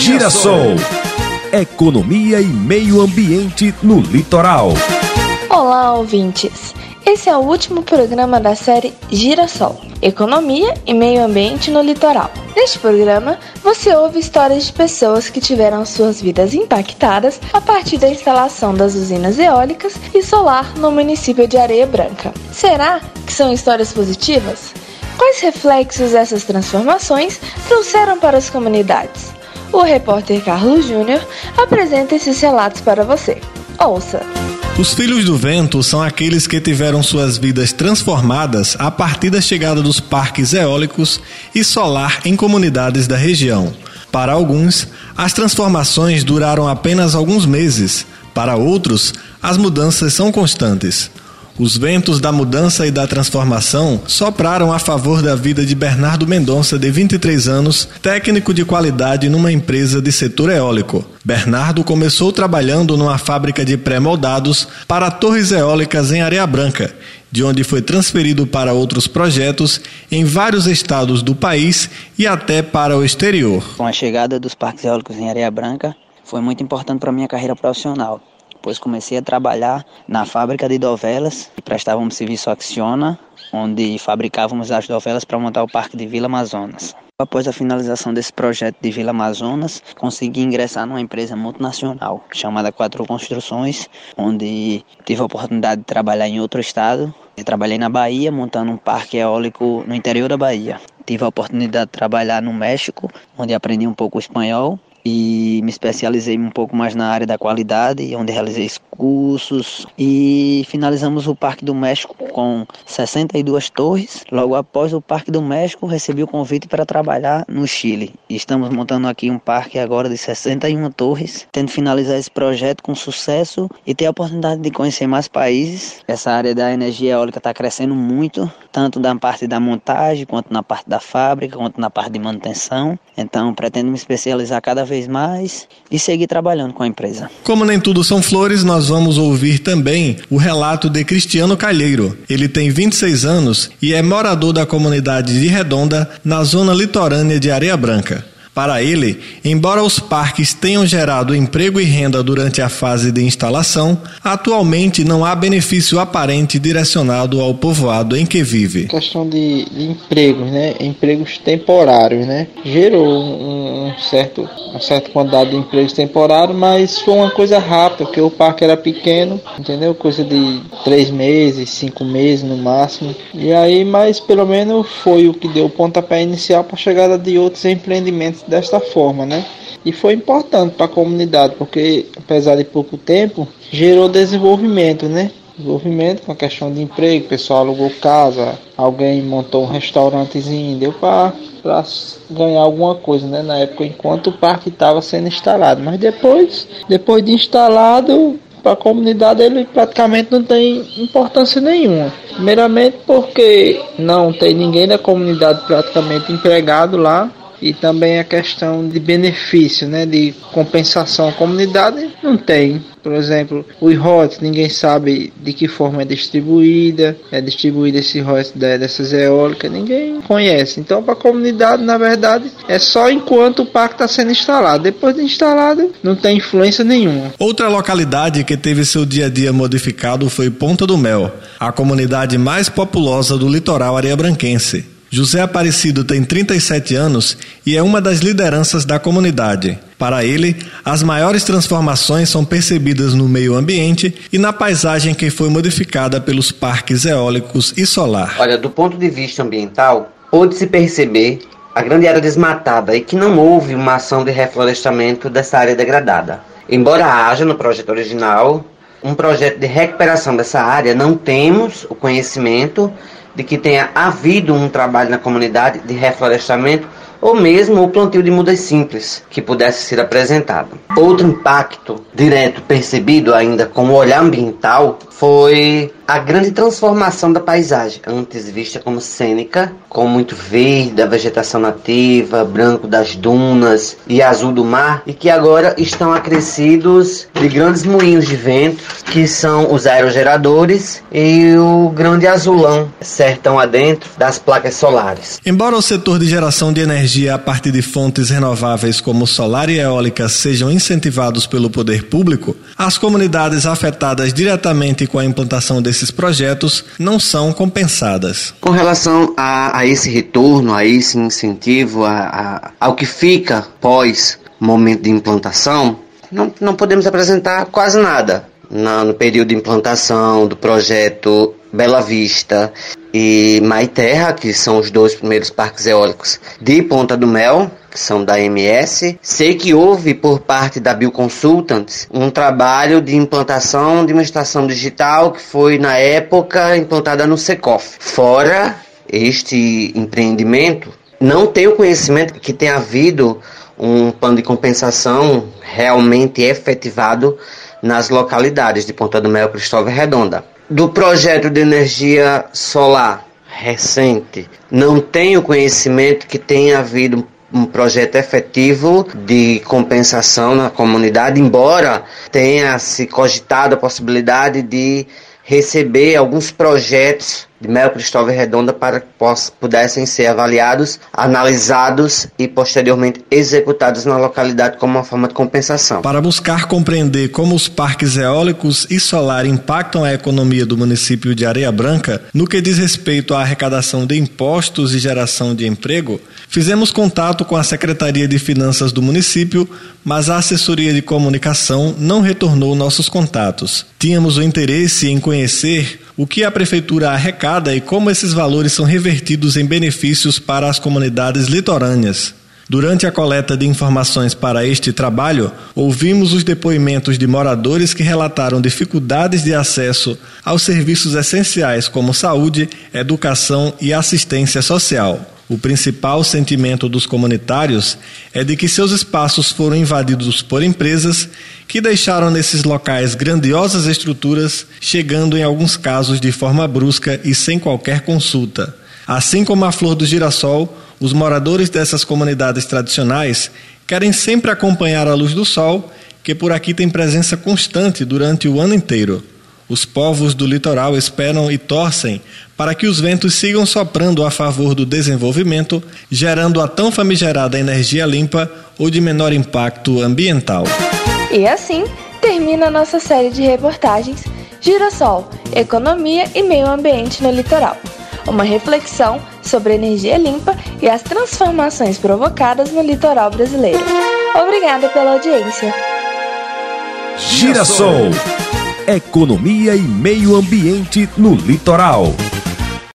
Girassol. Economia e meio ambiente no litoral. Olá, ouvintes. Esse é o último programa da série Girassol, Economia e Meio Ambiente no Litoral. Neste programa, você ouve histórias de pessoas que tiveram suas vidas impactadas a partir da instalação das usinas eólicas e solar no município de Areia Branca. Será que são histórias positivas? Quais reflexos essas transformações trouxeram para as comunidades? O repórter Carlos Júnior apresenta esses relatos para você. Ouça! Os filhos do vento são aqueles que tiveram suas vidas transformadas a partir da chegada dos parques eólicos e solar em comunidades da região. Para alguns, as transformações duraram apenas alguns meses, para outros, as mudanças são constantes. Os ventos da mudança e da transformação sopraram a favor da vida de Bernardo Mendonça, de 23 anos, técnico de qualidade numa empresa de setor eólico. Bernardo começou trabalhando numa fábrica de pré-moldados para torres eólicas em Areia Branca, de onde foi transferido para outros projetos em vários estados do país e até para o exterior. Com a chegada dos parques eólicos em Areia Branca, foi muito importante para minha carreira profissional depois comecei a trabalhar na fábrica de dovelas e prestávamos serviço Acciona, onde fabricávamos as dovelas para montar o Parque de Vila Amazonas. Após a finalização desse projeto de Vila Amazonas, consegui ingressar numa empresa multinacional chamada Quatro Construções, onde tive a oportunidade de trabalhar em outro estado. Eu trabalhei na Bahia, montando um parque eólico no interior da Bahia. Tive a oportunidade de trabalhar no México, onde aprendi um pouco espanhol e me especializei um pouco mais na área da qualidade, onde realizei cursos e finalizamos o Parque do México com 62 torres. Logo após o Parque do México, recebi o convite para trabalhar no Chile. Estamos montando aqui um parque agora de 61 torres, tendo finalizar esse projeto com sucesso e ter a oportunidade de conhecer mais países. Essa área da energia eólica está crescendo muito, tanto da parte da montagem, quanto na parte da fábrica, quanto na parte de manutenção. Então, pretendo me especializar cada vez mais e seguir trabalhando com a empresa. Como nem tudo são flores, nós vamos ouvir também o relato de Cristiano Calheiro. Ele tem 26 anos e é morador da comunidade de Redonda, na zona litorânea de Areia Branca. Para ele, embora os parques tenham gerado emprego e renda durante a fase de instalação, atualmente não há benefício aparente direcionado ao povoado em que vive. questão de, de empregos, né? Empregos temporários, né? Gerou um, um certo, uma certa quantidade de empregos temporários, mas foi uma coisa rápida, porque o parque era pequeno, entendeu? Coisa de três meses, cinco meses no máximo. E aí, mas pelo menos foi o que deu o pontapé inicial para a chegada de outros empreendimentos desta forma, né? E foi importante para a comunidade, porque apesar de pouco tempo, gerou desenvolvimento, né? Desenvolvimento com a questão de emprego, o pessoal alugou casa, alguém montou um restaurantezinho, deu para ganhar alguma coisa, né? Na época, enquanto o parque estava sendo instalado. Mas depois, depois de instalado, para a comunidade ele praticamente não tem importância nenhuma. Primeiramente porque não tem ninguém da comunidade praticamente empregado lá e também a questão de benefício, né, de compensação à comunidade, não tem. Por exemplo, o royalties, ninguém sabe de que forma é distribuída, é distribuída esse royalties dessas eólicas, ninguém conhece. Então, para a comunidade, na verdade, é só enquanto o parque está sendo instalado. Depois de instalado, não tem influência nenhuma. Outra localidade que teve seu dia a dia modificado foi Ponta do Mel, a comunidade mais populosa do litoral areia-branquense. José Aparecido tem 37 anos e é uma das lideranças da comunidade. Para ele, as maiores transformações são percebidas no meio ambiente e na paisagem que foi modificada pelos parques eólicos e solar. Olha, do ponto de vista ambiental, pôde-se perceber a grande área desmatada e que não houve uma ação de reflorestamento dessa área degradada. Embora haja no projeto original um projeto de recuperação dessa área, não temos o conhecimento de que tenha havido um trabalho na comunidade de reflorestamento ou mesmo o plantio de mudas simples que pudesse ser apresentado. Outro impacto direto percebido ainda com o olhar ambiental foi a grande transformação da paisagem, antes vista como cênica, com muito verde, a vegetação nativa, branco das dunas e azul do mar, e que agora estão acrescidos de grandes moinhos de vento, que são os aerogeradores e o grande azulão, sertão adentro das placas solares. Embora o setor de geração de energia a partir de fontes renováveis como solar e eólica sejam incentivados pelo poder público, as comunidades afetadas diretamente com a implantação desses esses projetos não são compensadas. Com relação a, a esse retorno, a esse incentivo, a, a, ao que fica pós momento de implantação, não, não podemos apresentar quase nada. Na, no período de implantação do projeto Bela Vista e Maiterra, que são os dois primeiros parques eólicos de Ponta do Mel, que são da MS. Sei que houve por parte da Bioconsultants um trabalho de implantação de uma estação digital que foi na época implantada no Secof. Fora este empreendimento, não tenho conhecimento que tenha havido um plano de compensação realmente efetivado nas localidades de Ponta do Mel e Cristóvão Redonda. Do projeto de energia solar recente, não tenho conhecimento que tenha havido um projeto efetivo de compensação na comunidade, embora tenha se cogitado a possibilidade de receber alguns projetos de Mel Cristóvão Redonda para que pudessem ser avaliados, analisados e posteriormente executados na localidade como uma forma de compensação. Para buscar compreender como os parques eólicos e solar impactam a economia do município de Areia Branca, no que diz respeito à arrecadação de impostos e geração de emprego, fizemos contato com a Secretaria de Finanças do município, mas a assessoria de comunicação não retornou nossos contatos. Tínhamos o interesse em conhecer o que a prefeitura arrecada e como esses valores são revertidos em benefícios para as comunidades litorâneas. Durante a coleta de informações para este trabalho, ouvimos os depoimentos de moradores que relataram dificuldades de acesso aos serviços essenciais como saúde, educação e assistência social. O principal sentimento dos comunitários é de que seus espaços foram invadidos por empresas que deixaram nesses locais grandiosas estruturas, chegando em alguns casos de forma brusca e sem qualquer consulta. Assim como a flor do girassol, os moradores dessas comunidades tradicionais querem sempre acompanhar a luz do sol, que por aqui tem presença constante durante o ano inteiro. Os povos do litoral esperam e torcem para que os ventos sigam soprando a favor do desenvolvimento, gerando a tão famigerada energia limpa ou de menor impacto ambiental. E assim termina a nossa série de reportagens Girassol, Economia e Meio Ambiente no Litoral. Uma reflexão sobre energia limpa e as transformações provocadas no litoral brasileiro. Obrigada pela audiência. Girassol economia e meio ambiente no litoral.